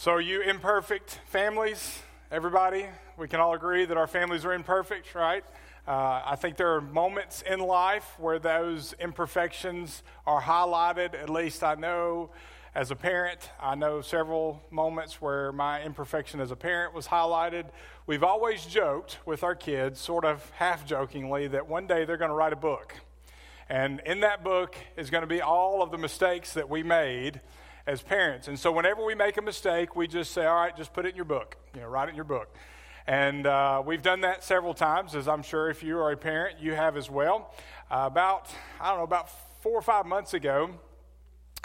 So, are you imperfect families? Everybody? We can all agree that our families are imperfect, right? Uh, I think there are moments in life where those imperfections are highlighted. At least I know as a parent, I know several moments where my imperfection as a parent was highlighted. We've always joked with our kids, sort of half jokingly, that one day they're going to write a book. And in that book is going to be all of the mistakes that we made as parents. And so whenever we make a mistake, we just say, all right, just put it in your book, you know, write it in your book. And uh, we've done that several times, as I'm sure if you are a parent, you have as well. Uh, about, I don't know, about four or five months ago,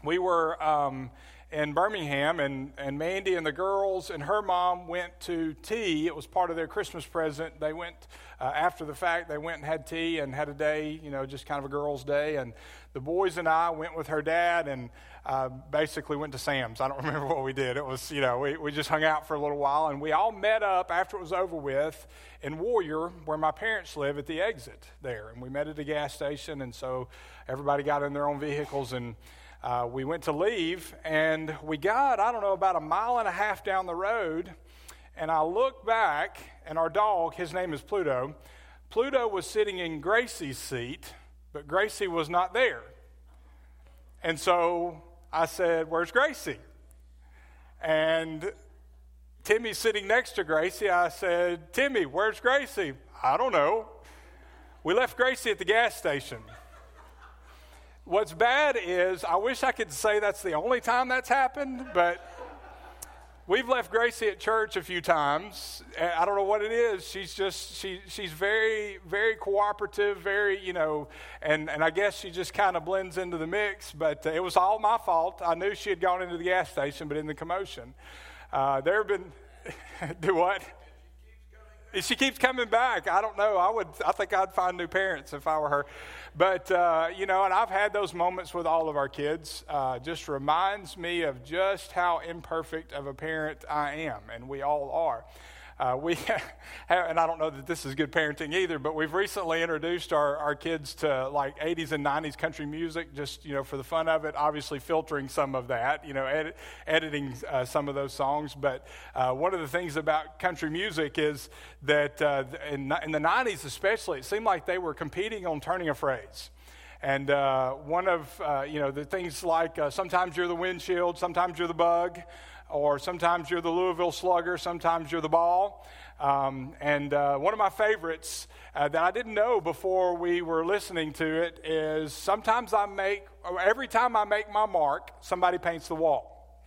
we were um, in Birmingham, and, and Mandy and the girls and her mom went to tea. It was part of their Christmas present. They went uh, after the fact, they went and had tea and had a day, you know, just kind of a girls' day. And the boys and I went with her dad and uh, basically went to Sam's. I don't remember what we did. It was, you know, we, we just hung out for a little while, and we all met up after it was over with in Warrior, where my parents live, at the exit there. And we met at a gas station, and so everybody got in their own vehicles and uh, we went to leave, and we got, I don't know, about a mile and a half down the road. And I look back, and our dog, his name is Pluto, Pluto was sitting in Gracie's seat, but Gracie was not there. And so I said, Where's Gracie? And Timmy's sitting next to Gracie. I said, Timmy, where's Gracie? I don't know. We left Gracie at the gas station. What's bad is, I wish I could say that's the only time that's happened, but we've left Gracie at church a few times. I don't know what it is. She's just, she, she's very, very cooperative, very, you know, and, and I guess she just kind of blends into the mix, but uh, it was all my fault. I knew she had gone into the gas station, but in the commotion. Uh, there have been, do what? She keeps coming back. I don't know. I would. I think I'd find new parents if I were her. But uh, you know, and I've had those moments with all of our kids. Uh, just reminds me of just how imperfect of a parent I am, and we all are. Uh, we and I don't know that this is good parenting either, but we've recently introduced our, our kids to like 80s and 90s country music, just, you know, for the fun of it, obviously filtering some of that, you know, edit, editing uh, some of those songs. But uh, one of the things about country music is that uh, in, in the 90s especially, it seemed like they were competing on turning a phrase. And uh, one of, uh, you know, the things like uh, sometimes you're the windshield, sometimes you're the bug, or sometimes you're the Louisville Slugger, sometimes you're the ball. Um, and uh, one of my favorites uh, that I didn't know before we were listening to it is sometimes I make, every time I make my mark, somebody paints the wall.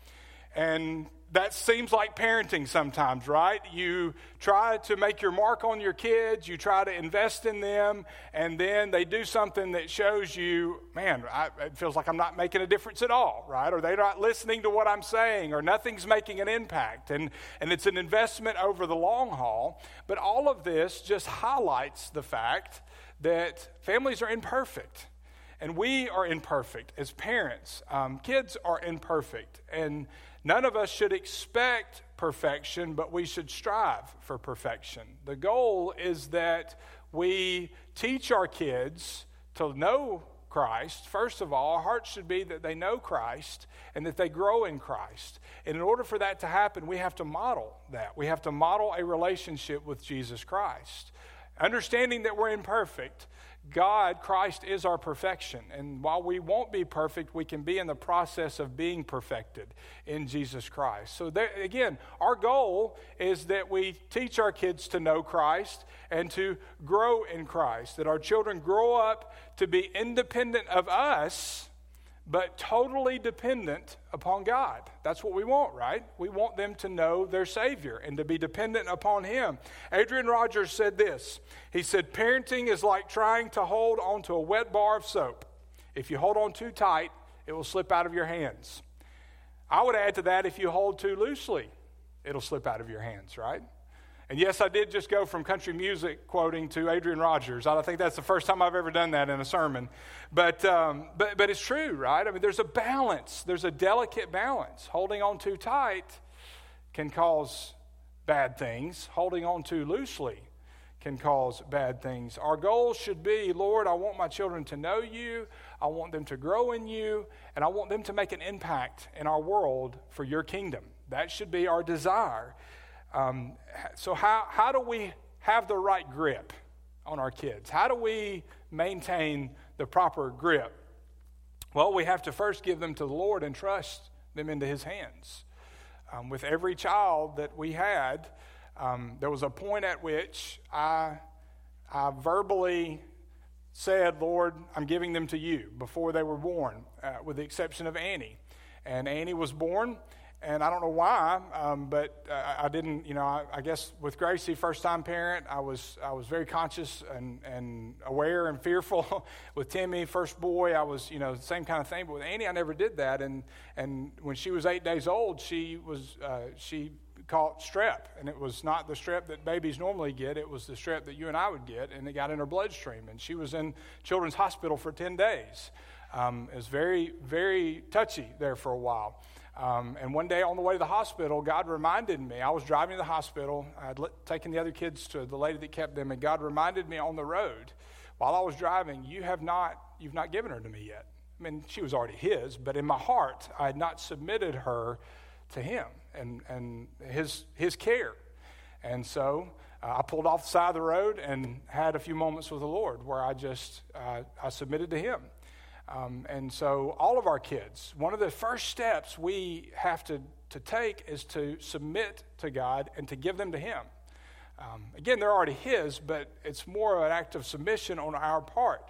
And that seems like parenting sometimes, right? You try to make your mark on your kids, you try to invest in them, and then they do something that shows you, man, I, it feels like I'm not making a difference at all, right? Or they're not listening to what I'm saying, or nothing's making an impact. And, and it's an investment over the long haul. But all of this just highlights the fact that families are imperfect. And we are imperfect as parents. Um, kids are imperfect. And None of us should expect perfection, but we should strive for perfection. The goal is that we teach our kids to know Christ. First of all, our hearts should be that they know Christ and that they grow in Christ. And in order for that to happen, we have to model that. We have to model a relationship with Jesus Christ. Understanding that we're imperfect, God, Christ, is our perfection. And while we won't be perfect, we can be in the process of being perfected in Jesus Christ. So, there, again, our goal is that we teach our kids to know Christ and to grow in Christ, that our children grow up to be independent of us but totally dependent upon God. That's what we want, right? We want them to know their Savior and to be dependent upon Him. Adrian Rogers said this He said, Parenting is like trying to hold onto a wet bar of soap. If you hold on too tight, it will slip out of your hands. I would add to that, if you hold too loosely, it'll slip out of your hands, right? And yes, I did just go from country music quoting to Adrian Rogers. I think that's the first time I've ever done that in a sermon. But, um, but, but it's true, right? I mean, there's a balance, there's a delicate balance. Holding on too tight can cause bad things, holding on too loosely can cause bad things. Our goal should be Lord, I want my children to know you, I want them to grow in you, and I want them to make an impact in our world for your kingdom. That should be our desire. Um, so, how, how do we have the right grip on our kids? How do we maintain the proper grip? Well, we have to first give them to the Lord and trust them into His hands. Um, with every child that we had, um, there was a point at which I, I verbally said, Lord, I'm giving them to you before they were born, uh, with the exception of Annie. And Annie was born, and I don't know why, um, but uh, I didn't. You know, I, I, guess with Gracie, first time parent, I was I was very conscious and, and aware and fearful. with Timmy, first boy, I was you know the same kind of thing. But with Annie, I never did that. And and when she was eight days old, she was uh, she caught strep, and it was not the strep that babies normally get. It was the strep that you and I would get, and it got in her bloodstream. And she was in Children's Hospital for ten days. Um, it was very very touchy there for a while. Um, and one day on the way to the hospital, God reminded me. I was driving to the hospital. I had taken the other kids to the lady that kept them, and God reminded me on the road while I was driving, "You have not, you've not given her to me yet." I mean, she was already His, but in my heart, I had not submitted her to Him and and His His care. And so uh, I pulled off the side of the road and had a few moments with the Lord where I just uh, I submitted to Him. Um, and so, all of our kids, one of the first steps we have to, to take is to submit to God and to give them to Him. Um, again, they're already His, but it's more of an act of submission on our part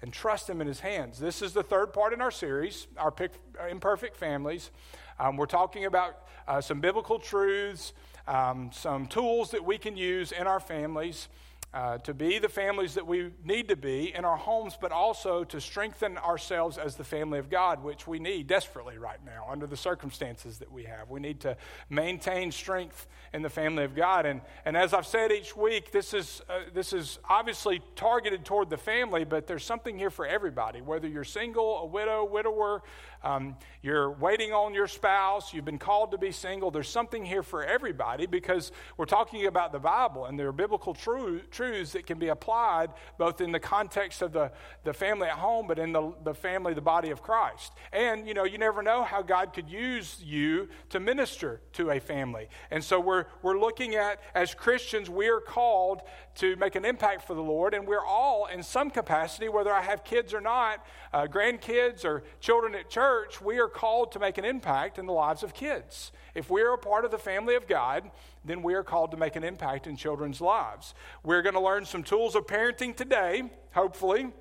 and trust Him in His hands. This is the third part in our series, our pick, imperfect families. Um, we're talking about uh, some biblical truths, um, some tools that we can use in our families uh, to be the families that we need to be in our homes, but also to strengthen ourselves as the family of God, which we need desperately right now under the circumstances that we have. We need to maintain strength in the family of God. And, and as I've said each week, this is, uh, this is obviously targeted toward the family, but there's something here for everybody, whether you're single, a widow, widower, um, you're waiting on your spouse, you've been called to be single. There's something here for everybody because we're talking about the Bible and there are biblical true, truths that can be applied both in the context of the, the family at home, but in the, the family, the body of Christ. And, you know, you never know how God could use you to minister to a family. And so we're, we're looking at, as Christians, we are called to make an impact for the Lord, and we're all in some capacity, whether I have kids or not, uh, grandkids or children at church church, we are called to make an impact in the lives of kids. If we are a part of the family of God, then we are called to make an impact in children's lives. We're going to learn some tools of parenting today, hopefully,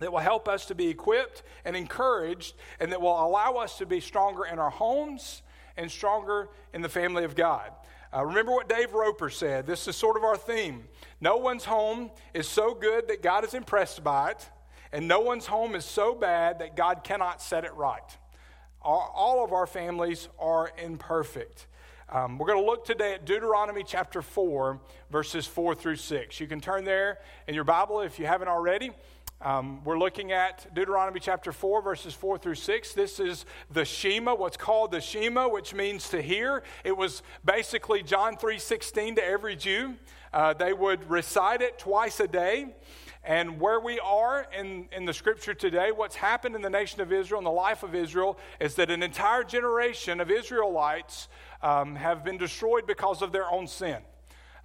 that will help us to be equipped and encouraged, and that will allow us to be stronger in our homes and stronger in the family of God. Uh, remember what Dave Roper said. This is sort of our theme. No one's home is so good that God is impressed by it and no one's home is so bad that God cannot set it right. All of our families are imperfect. Um, we're going to look today at Deuteronomy chapter 4, verses 4 through 6. You can turn there in your Bible if you haven't already. Um, we're looking at Deuteronomy chapter 4, verses 4 through 6. This is the Shema, what's called the Shema, which means to hear. It was basically John 3 16 to every Jew. Uh, they would recite it twice a day. And where we are in, in the scripture today, what's happened in the nation of Israel, in the life of Israel, is that an entire generation of Israelites um, have been destroyed because of their own sin.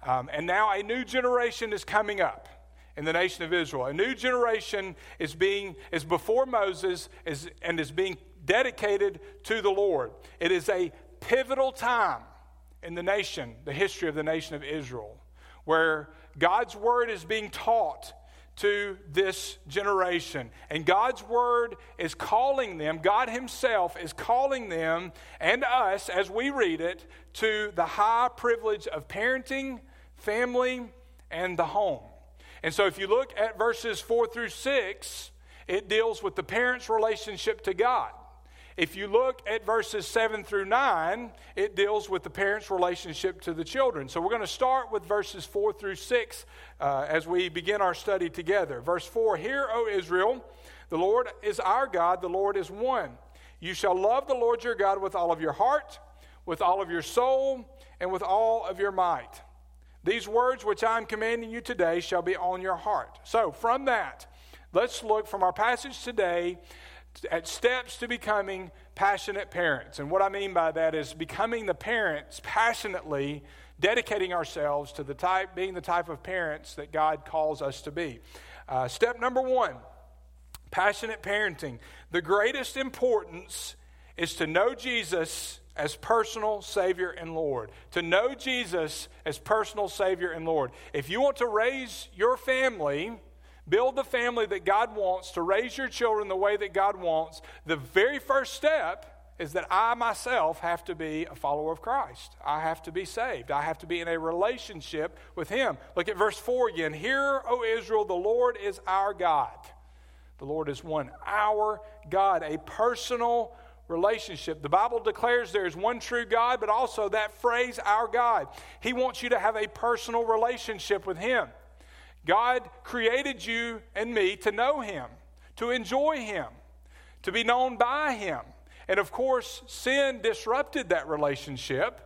Um, and now a new generation is coming up in the nation of Israel. A new generation is being is before Moses is, and is being dedicated to the Lord. It is a pivotal time in the nation, the history of the nation of Israel, where God's word is being taught to this generation. And God's word is calling them, God Himself is calling them and us as we read it to the high privilege of parenting, family, and the home. And so if you look at verses 4 through 6, it deals with the parent's relationship to God. If you look at verses 7 through 9, it deals with the parents' relationship to the children. So we're going to start with verses 4 through 6 uh, as we begin our study together. Verse 4 Hear, O Israel, the Lord is our God, the Lord is one. You shall love the Lord your God with all of your heart, with all of your soul, and with all of your might. These words which I am commanding you today shall be on your heart. So, from that, let's look from our passage today at steps to becoming passionate parents. And what I mean by that is becoming the parents passionately dedicating ourselves to the type being the type of parents that God calls us to be. Uh, step number 1, passionate parenting. The greatest importance is to know Jesus as personal Savior and Lord. To know Jesus as personal Savior and Lord. If you want to raise your family, build the family that God wants, to raise your children the way that God wants, the very first step is that I myself have to be a follower of Christ. I have to be saved. I have to be in a relationship with Him. Look at verse 4 again. Hear, O Israel, the Lord is our God. The Lord is one, our God, a personal relationship. The Bible declares there is one true God, but also that phrase, our God. He wants you to have a personal relationship with Him. God created you and me to know Him, to enjoy Him, to be known by Him. And of course, sin disrupted that relationship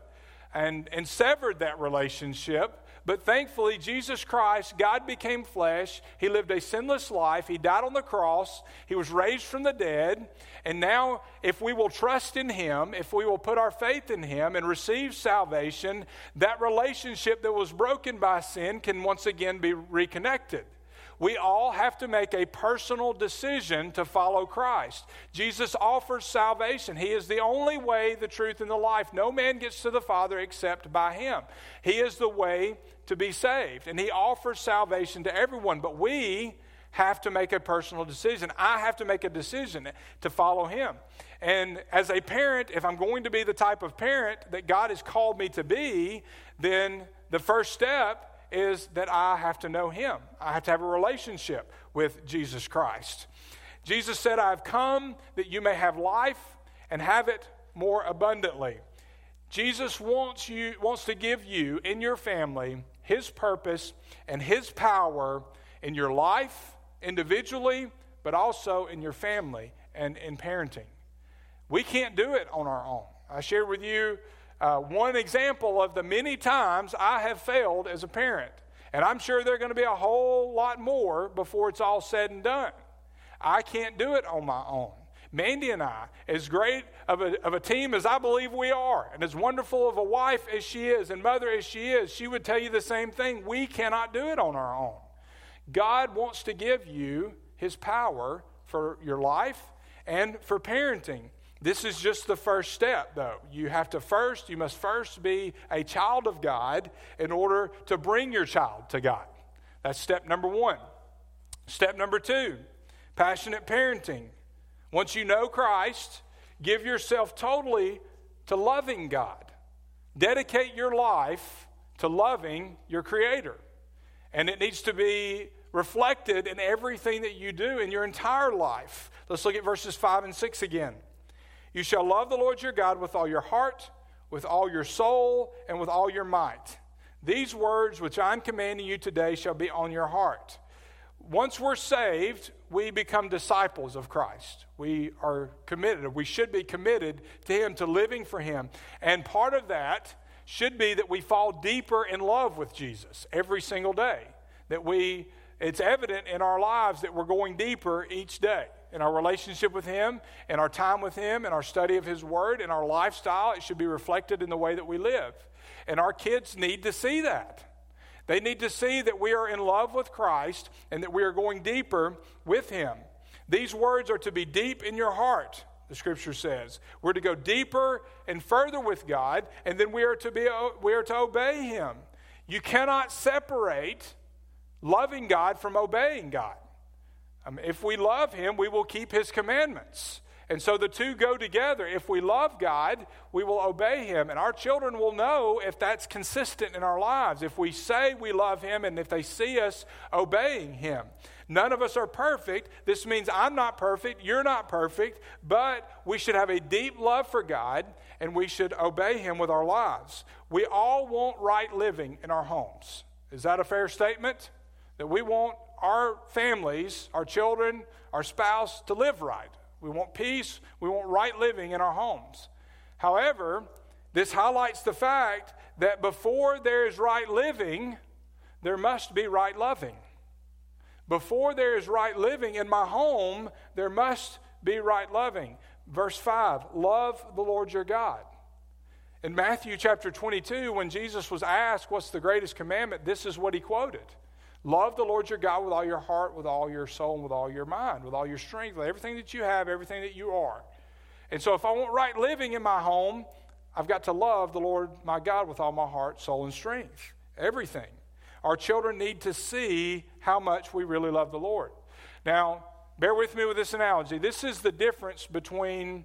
and, and severed that relationship. But thankfully, Jesus Christ, God became flesh. He lived a sinless life. He died on the cross. He was raised from the dead. And now, if we will trust in Him, if we will put our faith in Him and receive salvation, that relationship that was broken by sin can once again be reconnected. We all have to make a personal decision to follow Christ. Jesus offers salvation. He is the only way, the truth, and the life. No man gets to the Father except by Him. He is the way to be saved, and He offers salvation to everyone. But we have to make a personal decision. I have to make a decision to follow Him. And as a parent, if I'm going to be the type of parent that God has called me to be, then the first step is that I have to know Him. I have to have a relationship with Jesus Christ. Jesus said, I have come that you may have life and have it more abundantly. Jesus wants, you, wants to give you in your family His purpose and His power in your life individually, but also in your family and in parenting. We can't do it on our own. I shared with you uh, one example of the many times I have failed as a parent. And I'm sure there are going to be a whole lot more before it's all said and done. I can't do it on my own. Mandy and I, as great of a, of a team as I believe we are, and as wonderful of a wife as she is and mother as she is, she would tell you the same thing. We cannot do it on our own. God wants to give you his power for your life and for parenting. This is just the first step, though. You have to first, you must first be a child of God in order to bring your child to God. That's step number one. Step number two passionate parenting. Once you know Christ, give yourself totally to loving God. Dedicate your life to loving your Creator. And it needs to be reflected in everything that you do in your entire life. Let's look at verses 5 and 6 again. You shall love the Lord your God with all your heart, with all your soul, and with all your might. These words which I'm commanding you today shall be on your heart. Once we're saved, we become disciples of Christ. We are committed, we should be committed to Him, to living for Him. And part of that should be that we fall deeper in love with Jesus every single day. That we, it's evident in our lives that we're going deeper each day in our relationship with Him, in our time with Him, in our study of His Word, in our lifestyle. It should be reflected in the way that we live. And our kids need to see that. They need to see that we are in love with Christ and that we are going deeper with Him. These words are to be deep in your heart, the scripture says. We're to go deeper and further with God, and then we are to, be, we are to obey Him. You cannot separate loving God from obeying God. Um, if we love him, we will keep his commandments. And so the two go together. If we love God, we will obey him. And our children will know if that's consistent in our lives. If we say we love him and if they see us obeying him. None of us are perfect. This means I'm not perfect, you're not perfect, but we should have a deep love for God and we should obey him with our lives. We all want right living in our homes. Is that a fair statement? That we want our families, our children, our spouse to live right. We want peace, we want right living in our homes. However, this highlights the fact that before there is right living, there must be right loving. Before there is right living in my home, there must be right loving. Verse 5 Love the Lord your God. In Matthew chapter 22, when Jesus was asked, What's the greatest commandment? this is what he quoted Love the Lord your God with all your heart, with all your soul, and with all your mind, with all your strength, with everything that you have, everything that you are. And so, if I want right living in my home, I've got to love the Lord my God with all my heart, soul, and strength. Everything. Our children need to see how much we really love the Lord. Now, bear with me with this analogy. This is the difference between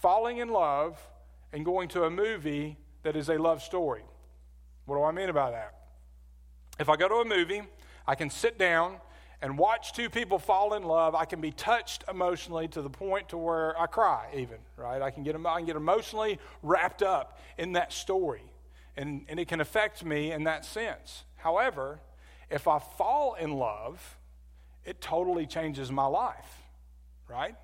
falling in love and going to a movie that is a love story. What do I mean by that? If I go to a movie, I can sit down and watch two people fall in love. I can be touched emotionally to the point to where I cry, even, right? I can get, I can get emotionally wrapped up in that story, and, and it can affect me in that sense. However, if I fall in love, it totally changes my life, right?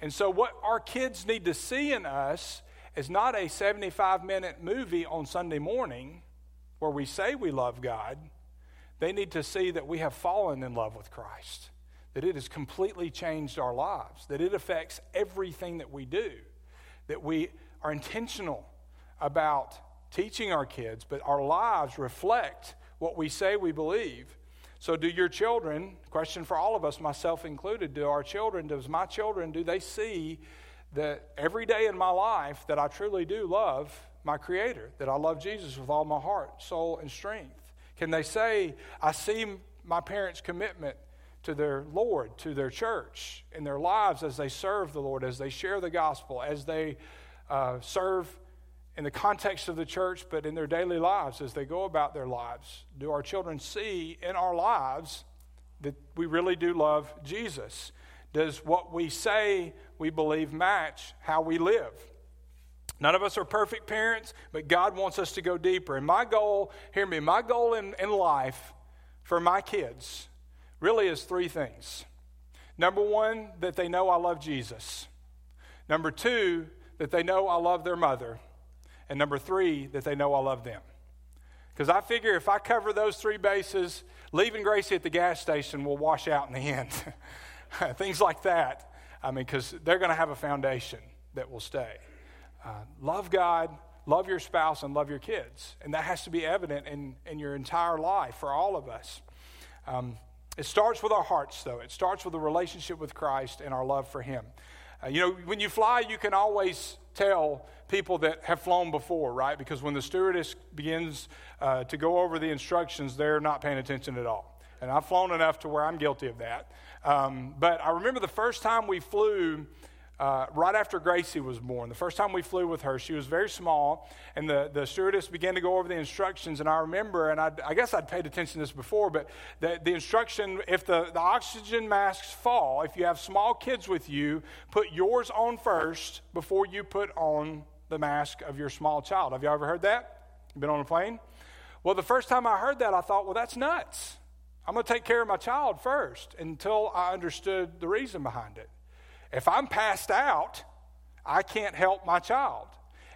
And so, what our kids need to see in us is not a 75 minute movie on Sunday morning where we say we love God. They need to see that we have fallen in love with Christ, that it has completely changed our lives, that it affects everything that we do, that we are intentional about teaching our kids, but our lives reflect what we say we believe. So, do your children, question for all of us, myself included, do our children, does my children, do they see that every day in my life that I truly do love my Creator, that I love Jesus with all my heart, soul, and strength? Can they say, I see my parents' commitment to their Lord, to their church, in their lives as they serve the Lord, as they share the gospel, as they uh, serve in the context of the church, but in their daily lives as they go about their lives? Do our children see in our lives that we really do love Jesus? Does what we say we believe match how we live? None of us are perfect parents, but God wants us to go deeper. And my goal, hear me, my goal in, in life for my kids really is three things. Number one, that they know I love Jesus. Number two, that they know I love their mother. And number three, that they know I love them. Because I figure if I cover those three bases, leaving Gracie at the gas station will wash out in the end. Things like that. I mean, because they're going to have a foundation that will stay. Uh, love God, love your spouse, and love your kids. And that has to be evident in, in your entire life for all of us. Um, it starts with our hearts, though. It starts with a relationship with Christ and our love for Him. Uh, you know, when you fly, you can always tell people that have flown before, right? Because when the stewardess begins uh, to go over the instructions, they're not paying attention at all. And I've flown enough to where I'm guilty of that. Um, but I remember the first time we flew. Uh, right after Gracie was born. The first time we flew with her, she was very small, and the, the stewardess began to go over the instructions. And I remember, and I'd, i guess I'd paid attention to this before, but the, the instruction if the, the oxygen masks fall, if you have small kids with you, put yours on first before you put on the mask of your small child. Have you ever heard that? Been on a plane? Well, the first time I heard that, I thought, well, that's nuts. I'm going to take care of my child first until I understood the reason behind it. If I'm passed out, I can't help my child.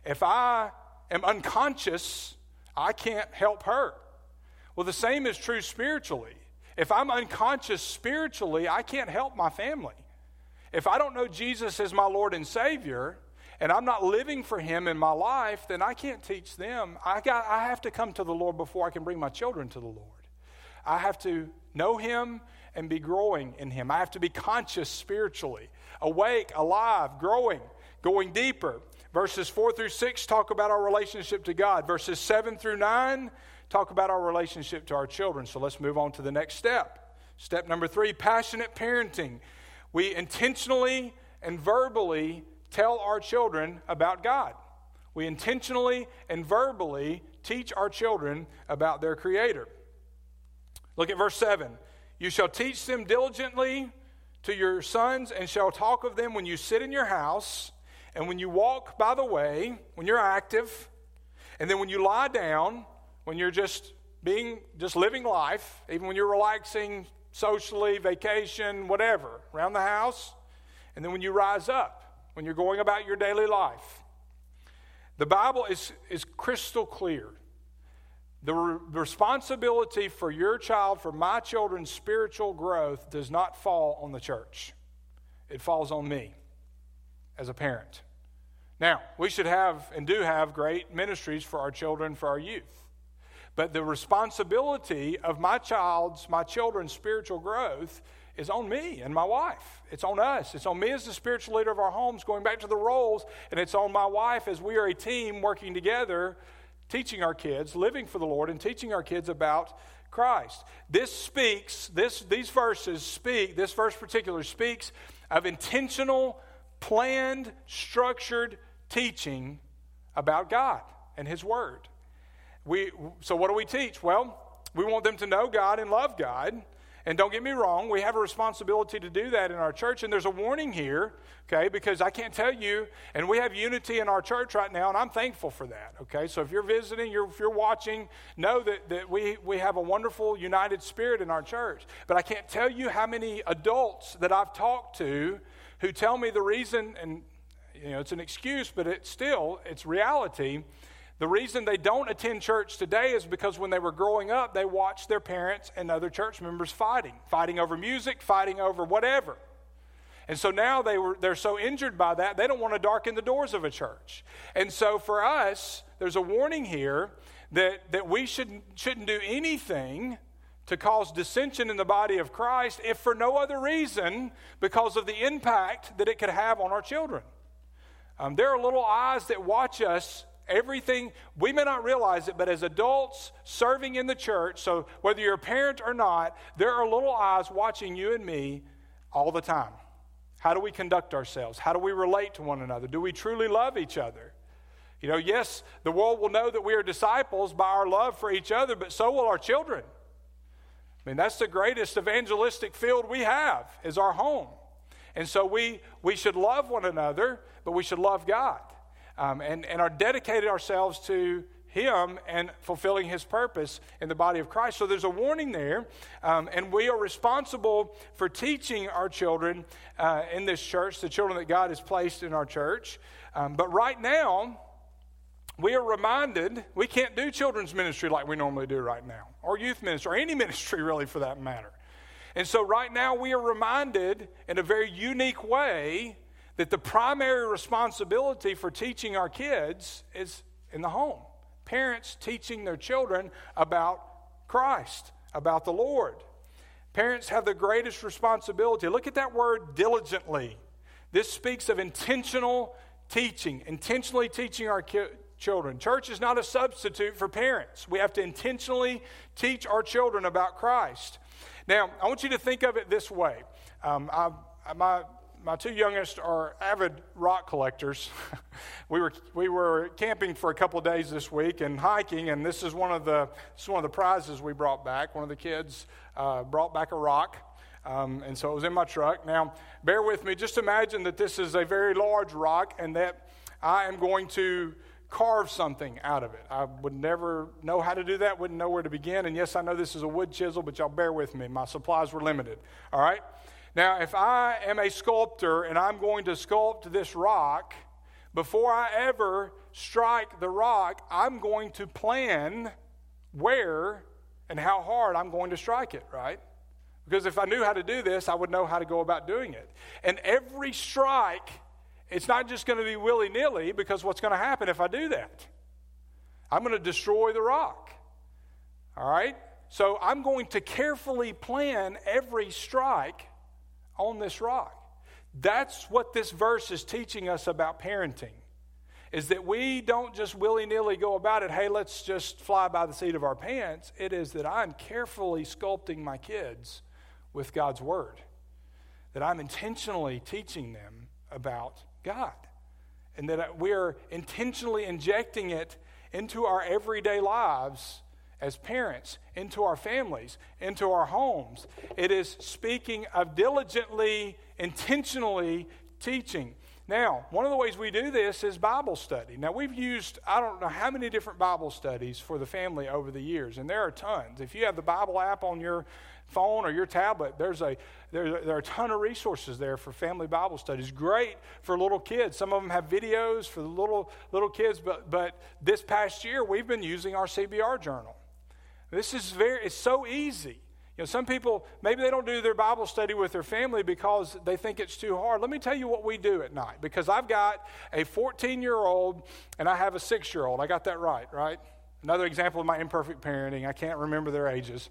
If I am unconscious, I can't help her. Well, the same is true spiritually. If I'm unconscious spiritually, I can't help my family. If I don't know Jesus as my Lord and Savior, and I'm not living for him in my life, then I can't teach them. I, got, I have to come to the Lord before I can bring my children to the Lord. I have to know him and be growing in him. I have to be conscious spiritually, awake, alive, growing, going deeper. Verses 4 through 6 talk about our relationship to God. Verses 7 through 9 talk about our relationship to our children. So let's move on to the next step. Step number three passionate parenting. We intentionally and verbally tell our children about God. We intentionally and verbally teach our children about their Creator. Look at verse 7. You shall teach them diligently to your sons, and shall talk of them when you sit in your house, and when you walk by the way, when you're active, and then when you lie down, when you're just being, just living life, even when you're relaxing socially, vacation, whatever, around the house, and then when you rise up when you're going about your daily life. The Bible is, is crystal clear. The re- responsibility for your child, for my children's spiritual growth, does not fall on the church, it falls on me. as a parent. Now, we should have and do have great ministries for our children, for our youth. But the responsibility of my child's, my children's spiritual growth is on me and my wife. It's on us. It's on me as the spiritual leader of our homes, going back to the roles, and it's on my wife as we are a team working together, teaching our kids, living for the Lord, and teaching our kids about Christ. This speaks, this, these verses speak, this verse particular speaks of intentional, planned, structured teaching about God and His Word. We, so, what do we teach? Well, we want them to know God and love God. And don't get me wrong, we have a responsibility to do that in our church. And there's a warning here, okay, because I can't tell you, and we have unity in our church right now, and I'm thankful for that, okay? So if you're visiting, you're, if you're watching, know that, that we, we have a wonderful united spirit in our church. But I can't tell you how many adults that I've talked to who tell me the reason, and you know, it's an excuse, but it's still, it's reality the reason they don't attend church today is because when they were growing up, they watched their parents and other church members fighting, fighting over music, fighting over whatever. And so now they were, they're so injured by that, they don't want to darken the doors of a church. And so for us, there's a warning here that, that we shouldn't, shouldn't do anything to cause dissension in the body of Christ, if for no other reason, because of the impact that it could have on our children. Um, there are little eyes that watch us Everything, we may not realize it, but as adults serving in the church, so whether you're a parent or not, there are little eyes watching you and me all the time. How do we conduct ourselves? How do we relate to one another? Do we truly love each other? You know, yes, the world will know that we are disciples by our love for each other, but so will our children. I mean, that's the greatest evangelistic field we have is our home. And so we, we should love one another, but we should love God um, and, and are dedicated ourselves to him and fulfilling his purpose in the body of Christ. So there's a warning there, um, and we are responsible for teaching our children uh, in this church, the children that God has placed in our church. Um, but right now, we are reminded we can't do children's ministry like we normally do right now, or youth ministry, or any ministry really for that matter. And so right now, we are reminded in a very unique way that the primary responsibility for teaching our kids is in the home. Parents teaching their children about Christ, about the Lord. Parents have the greatest responsibility. Look at that word diligently. This speaks of intentional teaching, intentionally teaching our ki- children. Church is not a substitute for parents. We have to intentionally teach our children about Christ. Now, I want you to think of it this way. Um, I, my my two youngest are avid rock collectors. we were we were camping for a couple days this week and hiking, and this is one of the this is one of the prizes we brought back. One of the kids uh, brought back a rock. Um, and so it was in my truck. Now, bear with me. Just imagine that this is a very large rock and that I am going to carve something out of it. I would never know how to do that, wouldn't know where to begin. And yes, I know this is a wood chisel, but y'all bear with me. My supplies were limited. All right? Now, if I am a sculptor and I'm going to sculpt this rock, before I ever strike the rock, I'm going to plan where and how hard I'm going to strike it, right? Because if I knew how to do this, I would know how to go about doing it. And every strike, it's not just going to be willy nilly, because what's going to happen if I do that? I'm going to destroy the rock. All right? So I'm going to carefully plan every strike on this rock. That's what this verse is teaching us about parenting. Is that we don't just willy nilly go about it, hey, let's just fly by the seat of our pants. It is that I'm carefully sculpting my kids with God's Word, that I'm intentionally teaching them about God, and that we are intentionally injecting it into our everyday lives as parents, into our families, into our homes. It is speaking of diligently, intentionally teaching. Now, one of the ways we do this is Bible study. Now, we've used, I don't know how many different Bible studies for the family over the years, and there are tons. If you have the Bible app on your phone or your tablet, there's a, there, there are a ton of resources there for family Bible studies. Great for little kids. Some of them have videos for the little, little kids, but, but this past year, we've been using our CBR journal. This is very, it's so easy. You know, some people, maybe they don't do their Bible study with their family because they think it's too hard. Let me tell you what we do at night because I've got a 14 year old and I have a six year old. I got that right, right? Another example of my imperfect parenting. I can't remember their ages.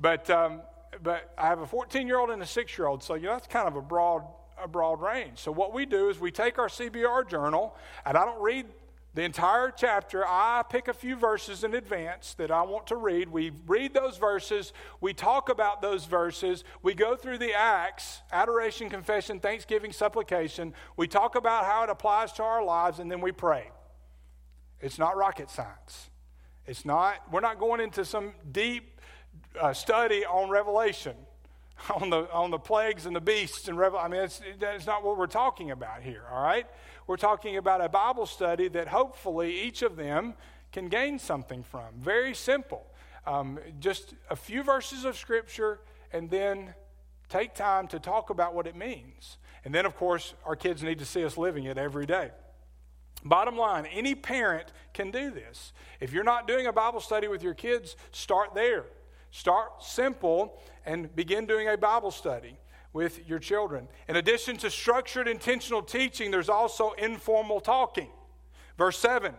But, um, but I have a 14 year old and a six year old. So, you know, that's kind of a broad, a broad range. So, what we do is we take our CBR journal, and I don't read the entire chapter, I pick a few verses in advance that I want to read. We read those verses, we talk about those verses, we go through the acts adoration, confession, thanksgiving, supplication. We talk about how it applies to our lives, and then we pray. It's not rocket science. It's not, we're not going into some deep uh, study on Revelation, on the, on the plagues and the beasts and Revelation. I mean, it's, that's not what we're talking about here, all right? We're talking about a Bible study that hopefully each of them can gain something from. Very simple. Um, just a few verses of Scripture and then take time to talk about what it means. And then, of course, our kids need to see us living it every day. Bottom line, any parent can do this. If you're not doing a Bible study with your kids, start there. Start simple and begin doing a Bible study with your children. In addition to structured, intentional teaching, there's also informal talking. Verse 7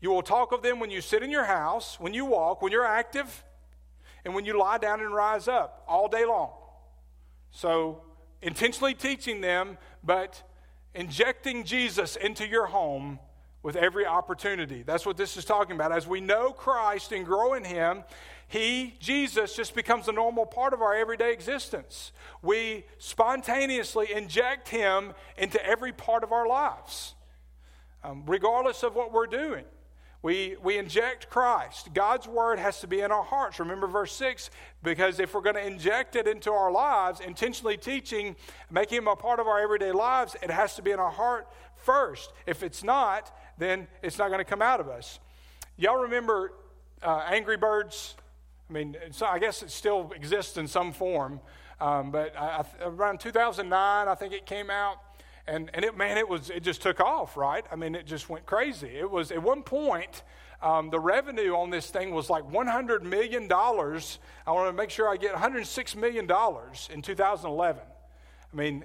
You will talk of them when you sit in your house, when you walk, when you're active, and when you lie down and rise up all day long. So, intentionally teaching them, but injecting Jesus into your home with every opportunity. That's what this is talking about. As we know Christ and grow in Him, He, Jesus, just becomes a normal part of our everyday existence. We spontaneously inject Him into every part of our lives, um, regardless of what we're doing. We, we inject Christ. God's word has to be in our hearts. Remember verse 6 because if we're going to inject it into our lives, intentionally teaching, making him a part of our everyday lives, it has to be in our heart first. If it's not, then it's not going to come out of us. Y'all remember uh, Angry Birds? I mean, I guess it still exists in some form, um, but I, around 2009, I think it came out. And, and it, man, it was, it just took off, right? I mean, it just went crazy. It was, at one point, um, the revenue on this thing was like $100 million. I want to make sure I get $106 million in 2011. I mean,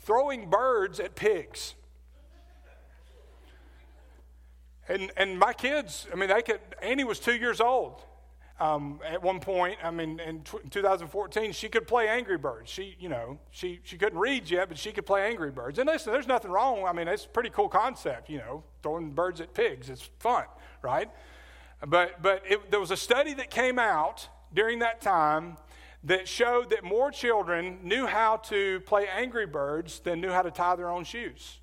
throwing birds at pigs. And, and my kids, I mean, they could, Annie was two years old um, at one point. I mean, in t- 2014, she could play Angry Birds. She, you know, she, she couldn't read yet, but she could play Angry Birds. And listen, there's nothing wrong. I mean, it's a pretty cool concept, you know, throwing birds at pigs. It's fun, right? But, but it, there was a study that came out during that time that showed that more children knew how to play Angry Birds than knew how to tie their own shoes.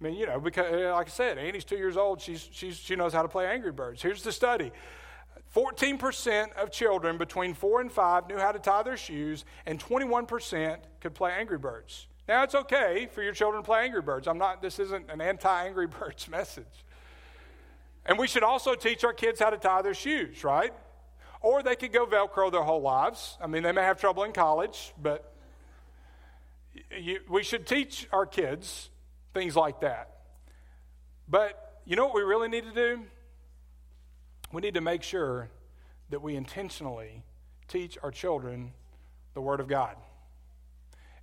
I mean, you know, because uh, like I said, Annie's two years old. She's, she's, she knows how to play Angry Birds. Here's the study 14% of children between four and five knew how to tie their shoes, and 21% could play Angry Birds. Now, it's okay for your children to play Angry Birds. I'm not, this isn't an anti Angry Birds message. And we should also teach our kids how to tie their shoes, right? Or they could go Velcro their whole lives. I mean, they may have trouble in college, but you, we should teach our kids things like that. But you know what we really need to do? We need to make sure that we intentionally teach our children the Word of God.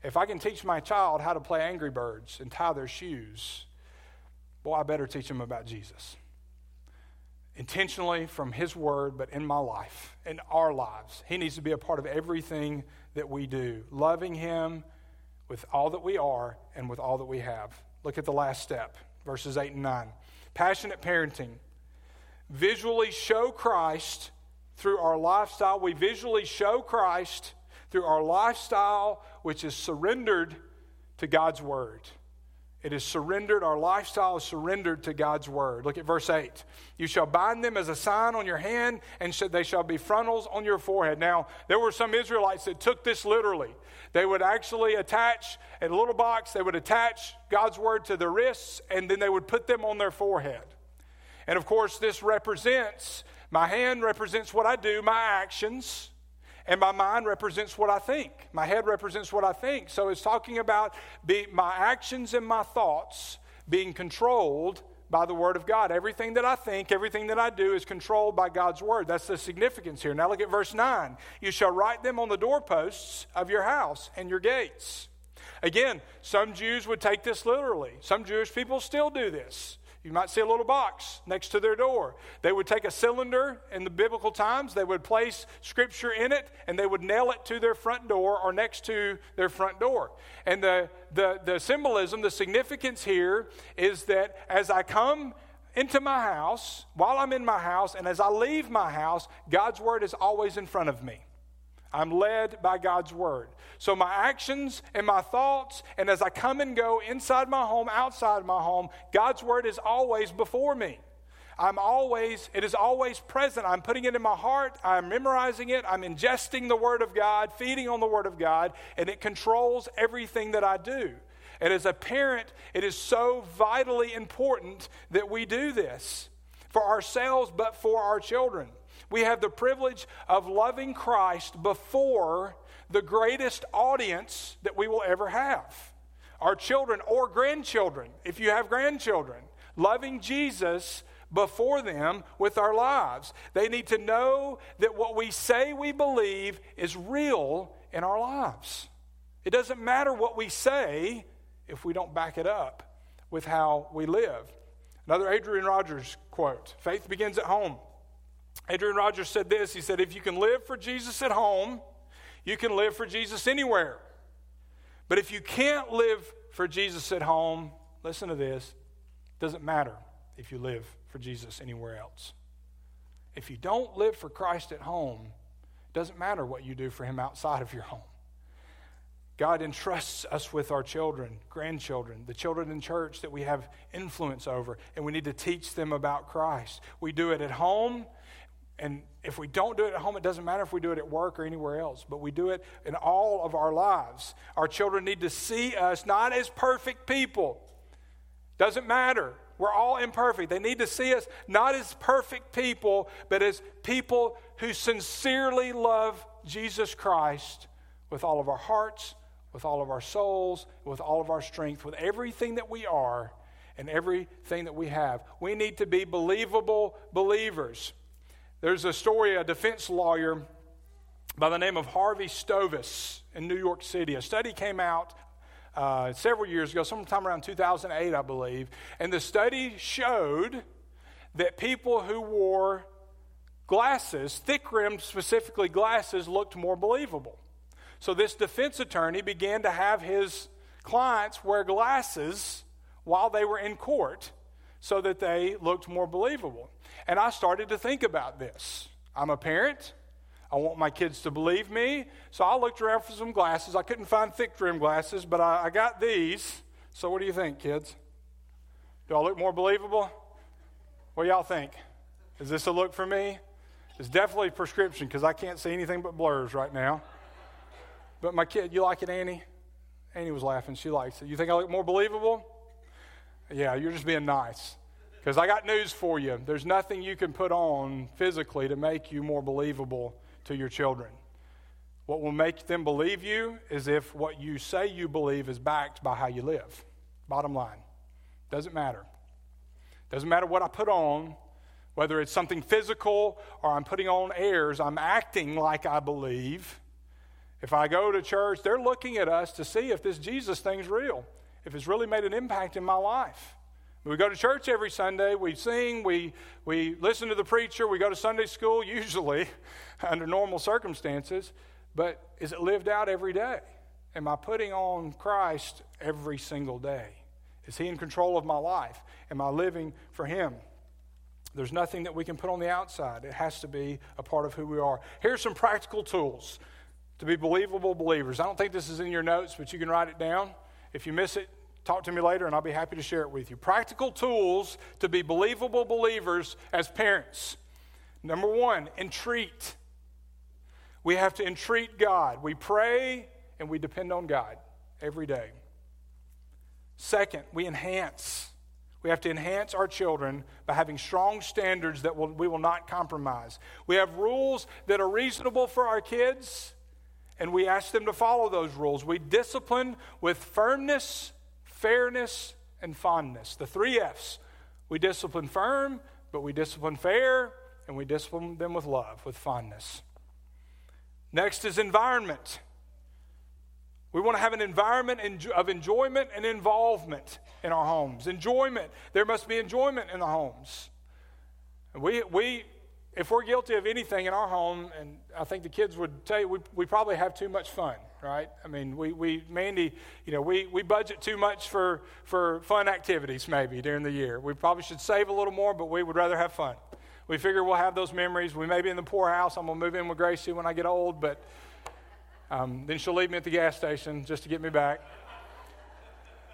If I can teach my child how to play Angry Birds and tie their shoes, boy, I better teach them about Jesus. Intentionally from His Word, but in my life, in our lives. He needs to be a part of everything that we do, loving Him with all that we are and with all that we have. Look at the last step, verses 8 and 9. Passionate parenting. Visually show Christ through our lifestyle. We visually show Christ through our lifestyle, which is surrendered to God's word. It is surrendered, our lifestyle is surrendered to God's word. Look at verse 8. You shall bind them as a sign on your hand, and they shall be frontals on your forehead. Now, there were some Israelites that took this literally. They would actually attach a little box, they would attach God's word to their wrists, and then they would put them on their forehead. And of course, this represents my hand represents what I do, my actions. And my mind represents what I think. My head represents what I think. So it's talking about be, my actions and my thoughts being controlled by the Word of God. Everything that I think, everything that I do is controlled by God's Word. That's the significance here. Now look at verse 9. You shall write them on the doorposts of your house and your gates. Again, some Jews would take this literally. Some Jewish people still do this. You might see a little box next to their door. They would take a cylinder in the biblical times, they would place scripture in it, and they would nail it to their front door or next to their front door. And the, the, the symbolism, the significance here is that as I come into my house, while I'm in my house, and as I leave my house, God's word is always in front of me. I'm led by God's word. So my actions and my thoughts, and as I come and go inside my home, outside my home, God's word is always before me. I'm always, it is always present. I'm putting it in my heart. I'm memorizing it. I'm ingesting the Word of God, feeding on the Word of God, and it controls everything that I do. And as a parent, it is so vitally important that we do this for ourselves, but for our children. We have the privilege of loving Christ before the greatest audience that we will ever have our children or grandchildren, if you have grandchildren. Loving Jesus before them with our lives. They need to know that what we say we believe is real in our lives. It doesn't matter what we say if we don't back it up with how we live. Another Adrian Rogers quote Faith begins at home. Adrian Rogers said this He said, If you can live for Jesus at home, you can live for Jesus anywhere. But if you can't live for Jesus at home, listen to this, it doesn't matter if you live for Jesus anywhere else. If you don't live for Christ at home, it doesn't matter what you do for Him outside of your home. God entrusts us with our children, grandchildren, the children in church that we have influence over, and we need to teach them about Christ. We do it at home, and if we don't do it at home, it doesn't matter if we do it at work or anywhere else, but we do it in all of our lives. Our children need to see us not as perfect people. Doesn't matter. We're all imperfect. They need to see us not as perfect people, but as people who sincerely love Jesus Christ with all of our hearts, with all of our souls, with all of our strength, with everything that we are and everything that we have. We need to be believable believers. There's a story, a defense lawyer by the name of Harvey Stovis in New York City. A study came out uh, several years ago, sometime around 2008, I believe, and the study showed that people who wore glasses, thick rimmed specifically glasses, looked more believable. So this defense attorney began to have his clients wear glasses while they were in court so that they looked more believable. And I started to think about this. I'm a parent. I want my kids to believe me. So I looked around for some glasses. I couldn't find thick rim glasses, but I, I got these. So what do you think, kids? Do I look more believable? What y'all think? Is this a look for me? It's definitely prescription because I can't see anything but blurs right now. But my kid, you like it, Annie? Annie was laughing. She likes it. You think I look more believable? Yeah, you're just being nice. Because I got news for you. There's nothing you can put on physically to make you more believable to your children. What will make them believe you is if what you say you believe is backed by how you live. Bottom line. Doesn't matter. Doesn't matter what I put on, whether it's something physical or I'm putting on airs, I'm acting like I believe. If I go to church, they're looking at us to see if this Jesus thing's real, if it's really made an impact in my life. We go to church every Sunday, we sing, we, we listen to the preacher, we go to Sunday school, usually under normal circumstances, but is it lived out every day? Am I putting on Christ every single day? Is He in control of my life? Am I living for Him? There's nothing that we can put on the outside. It has to be a part of who we are. Here's some practical tools to be believable believers. I don't think this is in your notes, but you can write it down. If you miss it, talk to me later and I'll be happy to share it with you. Practical tools to be believable believers as parents. Number one, entreat. We have to entreat God. We pray and we depend on God every day. Second, we enhance. We have to enhance our children by having strong standards that will, we will not compromise. We have rules that are reasonable for our kids, and we ask them to follow those rules. We discipline with firmness fairness, and fondness. The three F's. We discipline firm, but we discipline fair, and we discipline them with love, with fondness. Next is environment. We want to have an environment of enjoyment and involvement in our homes. Enjoyment. There must be enjoyment in the homes. We, we, if we're guilty of anything in our home, and I think the kids would tell you, we, we probably have too much fun, right? I mean, we, we Mandy, you know, we, we budget too much for, for fun activities maybe during the year. We probably should save a little more, but we would rather have fun. We figure we'll have those memories. We may be in the poorhouse. I'm going to move in with Gracie when I get old, but um, then she'll leave me at the gas station just to get me back.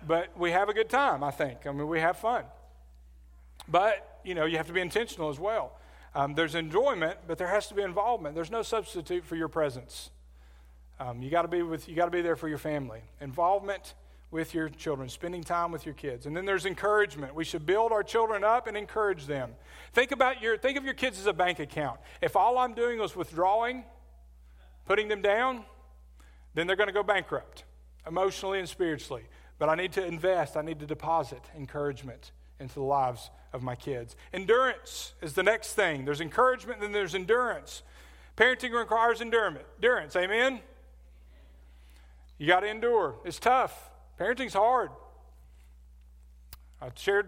But we have a good time, I think. I mean, we have fun. But, you know, you have to be intentional as well. Um, there's enjoyment, but there has to be involvement. There's no substitute for your presence. Um, you got to be with. You got to be there for your family. Involvement with your children, spending time with your kids, and then there's encouragement. We should build our children up and encourage them. Think about your. Think of your kids as a bank account. If all I'm doing is withdrawing, putting them down, then they're going to go bankrupt, emotionally and spiritually. But I need to invest. I need to deposit encouragement into the lives of my kids. Endurance is the next thing. There's encouragement, then there's endurance. Parenting requires endurance. Endurance, amen? You got to endure. It's tough. Parenting's hard. I shared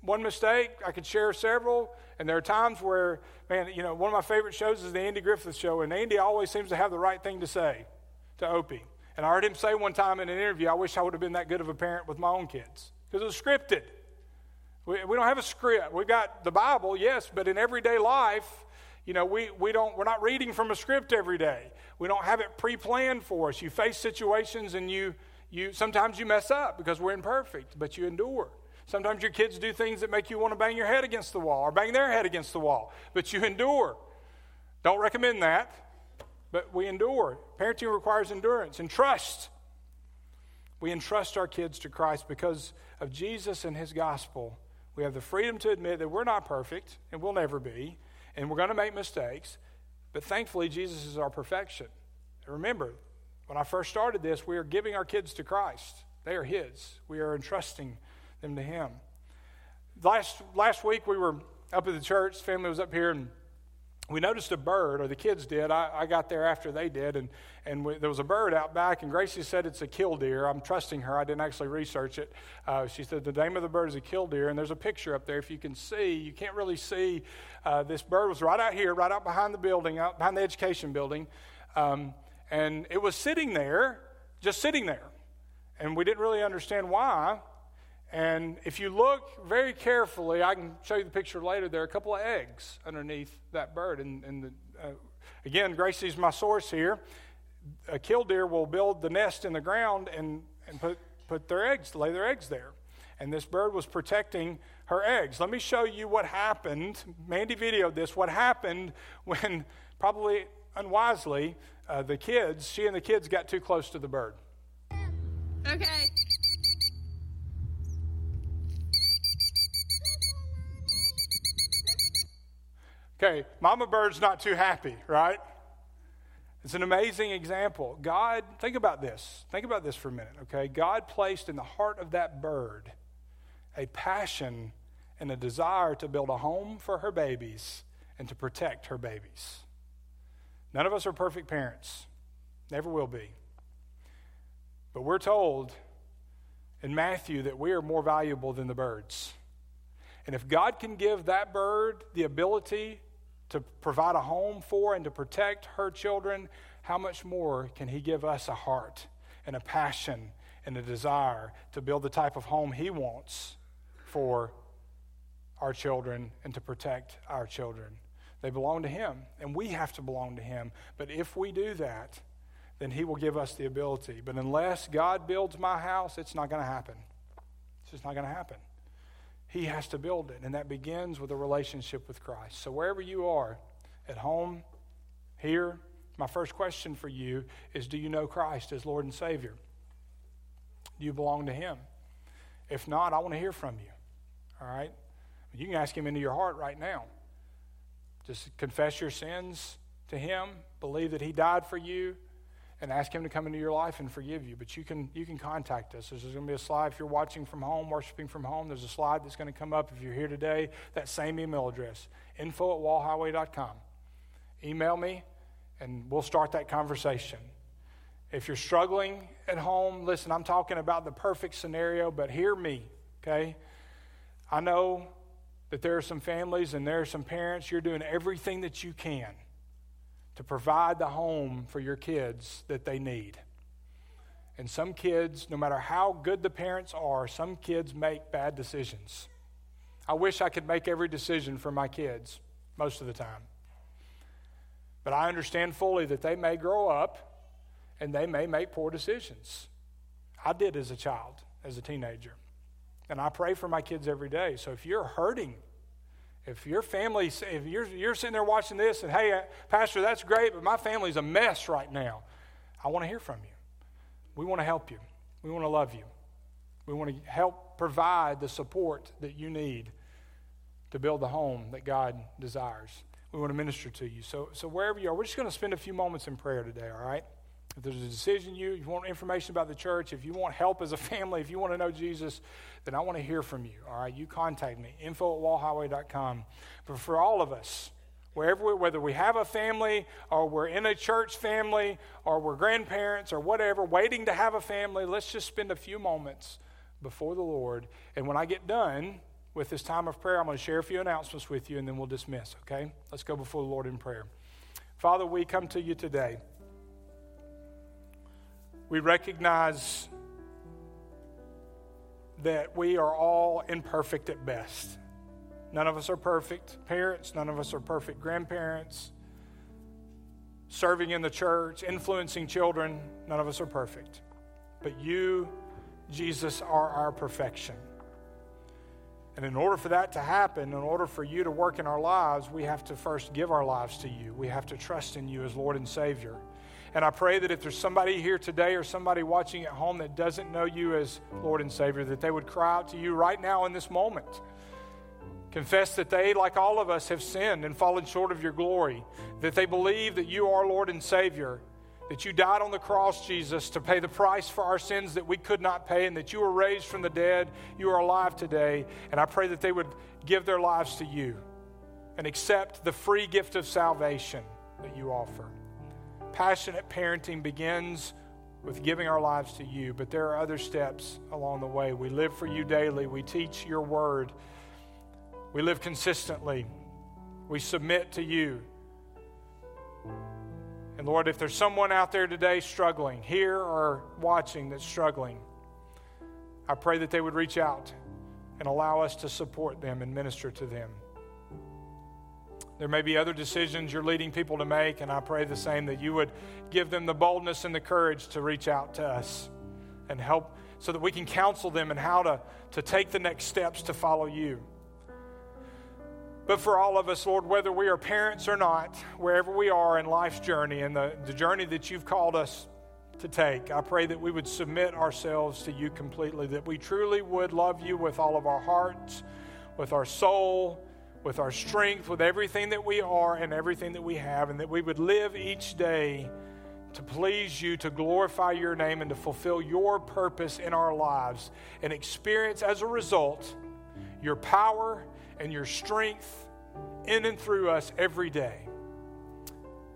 one mistake. I could share several. And there are times where, man, you know, one of my favorite shows is the Andy Griffith Show, and Andy always seems to have the right thing to say to Opie. And I heard him say one time in an interview, I wish I would have been that good of a parent with my own kids because it was scripted. We, we don't have a script. We've got the Bible, yes, but in everyday life, you know, we, we don't, we're not reading from a script every day. We don't have it pre planned for us. You face situations and you, you, sometimes you mess up because we're imperfect, but you endure. Sometimes your kids do things that make you want to bang your head against the wall or bang their head against the wall, but you endure. Don't recommend that, but we endure. Parenting requires endurance and trust. We entrust our kids to Christ because of Jesus and his gospel we have the freedom to admit that we're not perfect and we'll never be, and we're going to make mistakes. But thankfully, Jesus is our perfection. And remember, when I first started this, we are giving our kids to Christ. They are His. We are entrusting them to Him. Last, last week, we were up at the church. Family was up here, and we noticed a bird, or the kids did. I, I got there after they did, and, and we, there was a bird out back, and Gracie said it's a killdeer. I'm trusting her. I didn't actually research it. Uh, she said the name of the bird is a killdeer, and there's a picture up there. If you can see, you can't really see. Uh, this bird was right out here, right out behind the building, out behind the education building, um, and it was sitting there, just sitting there. And we didn't really understand why. And if you look very carefully, I can show you the picture later, there are a couple of eggs underneath that bird. And, and the, uh, again, Gracie's my source here. A killdeer will build the nest in the ground and, and put, put their eggs, lay their eggs there. And this bird was protecting her eggs. Let me show you what happened. Mandy videoed this. What happened when, probably unwisely, uh, the kids, she and the kids got too close to the bird. Okay. Okay, Mama Bird's not too happy, right? It's an amazing example. God, think about this. Think about this for a minute, okay? God placed in the heart of that bird a passion and a desire to build a home for her babies and to protect her babies. None of us are perfect parents, never will be. But we're told in Matthew that we are more valuable than the birds. And if God can give that bird the ability to provide a home for and to protect her children, how much more can He give us a heart and a passion and a desire to build the type of home He wants for our children and to protect our children? They belong to Him, and we have to belong to Him. But if we do that, then He will give us the ability. But unless God builds my house, it's not going to happen. It's just not going to happen. He has to build it, and that begins with a relationship with Christ. So, wherever you are, at home, here, my first question for you is Do you know Christ as Lord and Savior? Do you belong to Him? If not, I want to hear from you. All right? You can ask Him into your heart right now. Just confess your sins to Him, believe that He died for you, and ask Him to come into your life and forgive you. But you can, you can contact us. There's going to be a slide. If you're watching from home, worshiping from home, there's a slide that's going to come up. If you're here today, that same email address, info at wallhighway.com. Email me, and we'll start that conversation. If you're struggling at home, listen, I'm talking about the perfect scenario, but hear me, okay? I know that there are some families and there are some parents, you're doing everything that you can to provide the home for your kids that they need. And some kids, no matter how good the parents are, some kids make bad decisions. I wish I could make every decision for my kids most of the time. But I understand fully that they may grow up and they may make poor decisions. I did as a child, as a teenager. And I pray for my kids every day. So if you're hurting if your family, if you're, you're sitting there watching this and, hey, uh, Pastor, that's great, but my family's a mess right now, I want to hear from you. We want to help you. We want to love you. We want to help provide the support that you need to build the home that God desires. We want to minister to you. So, so wherever you are, we're just going to spend a few moments in prayer today, all right? If there's a decision you, you want information about the church, if you want help as a family, if you want to know Jesus, then I want to hear from you. All right, you contact me, info at wallhighway.com. But for all of us, wherever we, whether we have a family or we're in a church family or we're grandparents or whatever, waiting to have a family, let's just spend a few moments before the Lord. And when I get done with this time of prayer, I'm going to share a few announcements with you and then we'll dismiss, okay? Let's go before the Lord in prayer. Father, we come to you today we recognize that we are all imperfect at best. None of us are perfect parents, none of us are perfect grandparents. Serving in the church, influencing children, none of us are perfect. But you, Jesus, are our perfection. And in order for that to happen, in order for you to work in our lives, we have to first give our lives to you. We have to trust in you as Lord and Savior. And I pray that if there's somebody here today or somebody watching at home that doesn't know you as Lord and Savior, that they would cry out to you right now in this moment. Confess that they, like all of us, have sinned and fallen short of your glory. That they believe that you are Lord and Savior. That you died on the cross, Jesus, to pay the price for our sins that we could not pay, and that you were raised from the dead. You are alive today. And I pray that they would give their lives to you and accept the free gift of salvation that you offer. Passionate parenting begins with giving our lives to you, but there are other steps along the way. We live for you daily, we teach your word, we live consistently, we submit to you. And Lord, if there's someone out there today struggling, here or watching that's struggling, I pray that they would reach out and allow us to support them and minister to them. There may be other decisions you're leading people to make, and I pray the same that you would give them the boldness and the courage to reach out to us and help so that we can counsel them in how to, to take the next steps to follow you. But for all of us, Lord, whether we are parents or not, wherever we are in life's journey and the, the journey that you've called us to take, I pray that we would submit ourselves to you completely, that we truly would love you with all of our hearts, with our soul, with our strength, with everything that we are and everything that we have, and that we would live each day to please you, to glorify your name, and to fulfill your purpose in our lives, and experience as a result your power and your strength in and through us every day.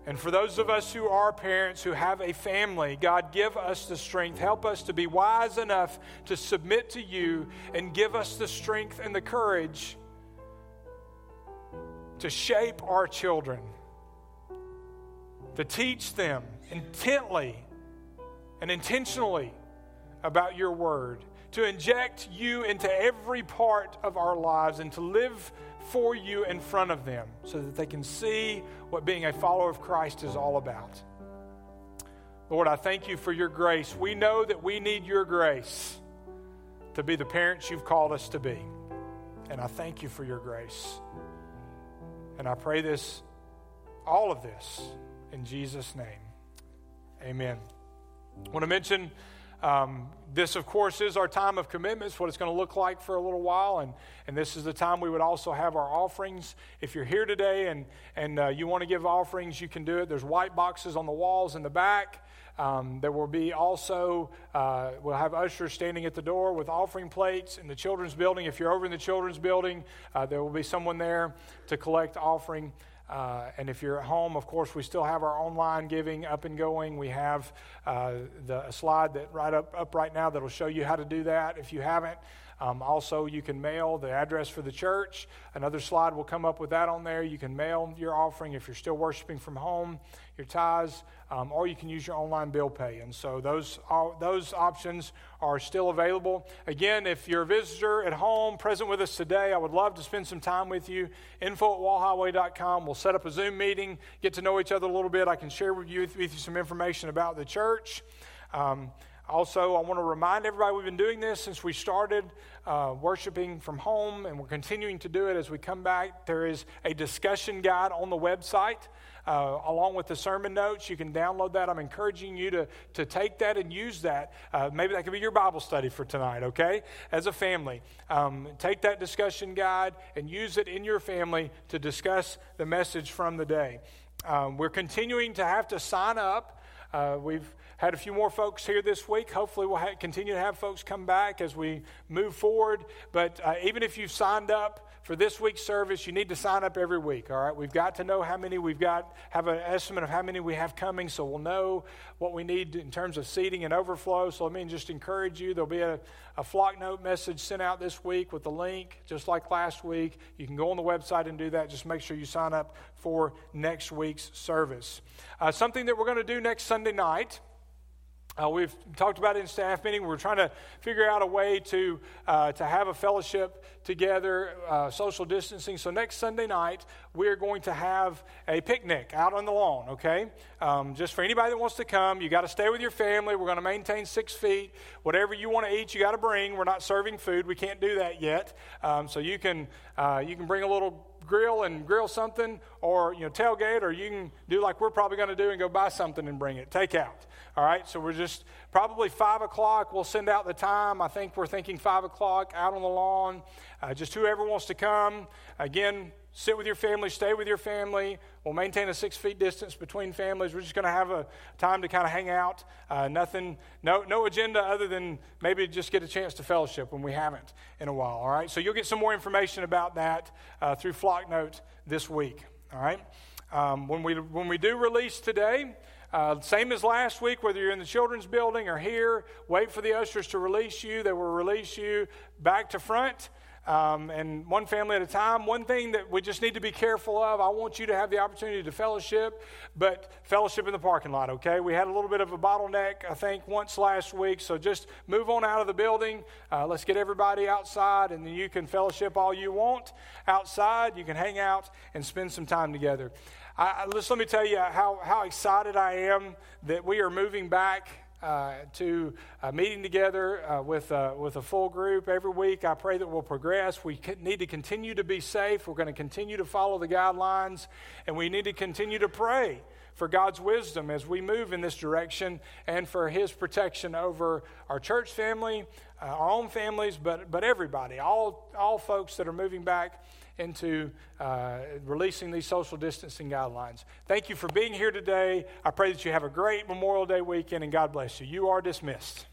And for those of us who are parents, who have a family, God, give us the strength. Help us to be wise enough to submit to you and give us the strength and the courage to shape our children, to teach them intently and intentionally about your word, to inject you into every part of our lives and to live for you in front of them so that they can see what being a follower of Christ is all about. Lord, I thank you for your grace. We know that we need your grace to be the parents you've called us to be. And I thank you for your grace. And I pray this, all of this, in Jesus' name. Amen. I want to mention Um, this, of course, is our time of commitments, what it's going to look like for a little while. And, and this is the time we would also have our offerings. If you're here today and, and uh, you want to give offerings, you can do it. There's white boxes on the walls in the back. Um, there will be also, uh, we'll have ushers standing at the door with offering plates in the children's building. If you're over in the children's building, uh, there will be someone there to collect offering. Uh, and if you're at home, of course, we still have our online giving up and going. We have uh, the slide that right up, up right now that'll show you how to do that if you haven't. Um, also, you can mail the address for the church. Another slide will come up with that on there. You can mail your offering if you're still worshiping from home, your tithes, um, or you can use your online bill pay. And so those, those options are still available. Again, if you're a visitor at home, present with us today, I would love to spend some time with you. Info at wallhighway.com. We'll set up a Zoom meeting, get to know each other a little bit. I can share with you, with you some information about the church. Um, also, I want to remind everybody we've been doing this since we started uh, worshiping from home, and we're continuing to do it as we come back. There is a discussion guide on the website. Uh, along with the sermon notes. You can download that. I'm encouraging you to, to take that and use that. Uh, maybe that could be your Bible study for tonight, okay? As a family. Um, take that discussion guide and use it in your family to discuss the message from the day. Um, we're continuing to have to sign up. Uh, we've had a few more folks here this week. Hopefully, we'll ha- continue to have folks come back as we move forward. But uh, even if you've signed up for this week's service, you need to sign up every week. All right, we've got to know how many we've got, have an estimate of how many we have coming, so we'll know what we need in terms of seating and overflow. So let me just encourage you. There'll be a, a Flocknote message sent out this week with the link, just like last week. You can go on the website and do that. Just make sure you sign up for next week's service. Uh, something that we're going to do next Sunday night. Uh, we've talked about it in staff meeting. We're trying to figure out a way to, uh, to have a fellowship together, uh, social distancing. So next Sunday night, we're going to have a picnic out on the lawn, okay? Um, just for anybody that wants to come, you got to stay with your family. We're going to maintain six feet. Whatever you want to eat, you got to bring. We're not serving food. We can't do that yet. Um, so you can, uh, you can bring a little grill and grill something or you know tailgate or you can do like we're probably going to do and go buy something and bring it take out all right, so we're just probably five o'clock. We'll send out the time. I think we're thinking five o'clock out on the lawn. Uh, just whoever wants to come. Again, sit with your family, stay with your family. We'll maintain a six feet distance between families. We're just going to have a time to kind of hang out. Uh, nothing, no, no agenda other than maybe just get a chance to fellowship when we haven't in a while. All right, so you'll get some more information about that uh, through Flocknote this week. All right, um, when we when we do release today. Uh, same as last week, whether you're in the children's building or here, wait for the ushers to release you. They will release you back to front. Um, and one family at a time. One thing that we just need to be careful of I want you to have the opportunity to fellowship, but fellowship in the parking lot, okay? We had a little bit of a bottleneck, I think, once last week, so just move on out of the building. Uh, let's get everybody outside, and then you can fellowship all you want outside. You can hang out and spend some time together. I, let me tell you how, how excited I am that we are moving back uh, to uh, meeting together uh, with, uh, with a full group every week. I pray that we'll progress. We need to continue to be safe. We're going to continue to follow the guidelines, and we need to continue to pray for God's wisdom as we move in this direction and for His protection over our church family, uh, our own families, but, but everybody, all, all folks that are moving back into uh, releasing these social distancing guidelines. Thank you for being here today. I pray that you have a great Memorial Day weekend and God bless you. You are dismissed.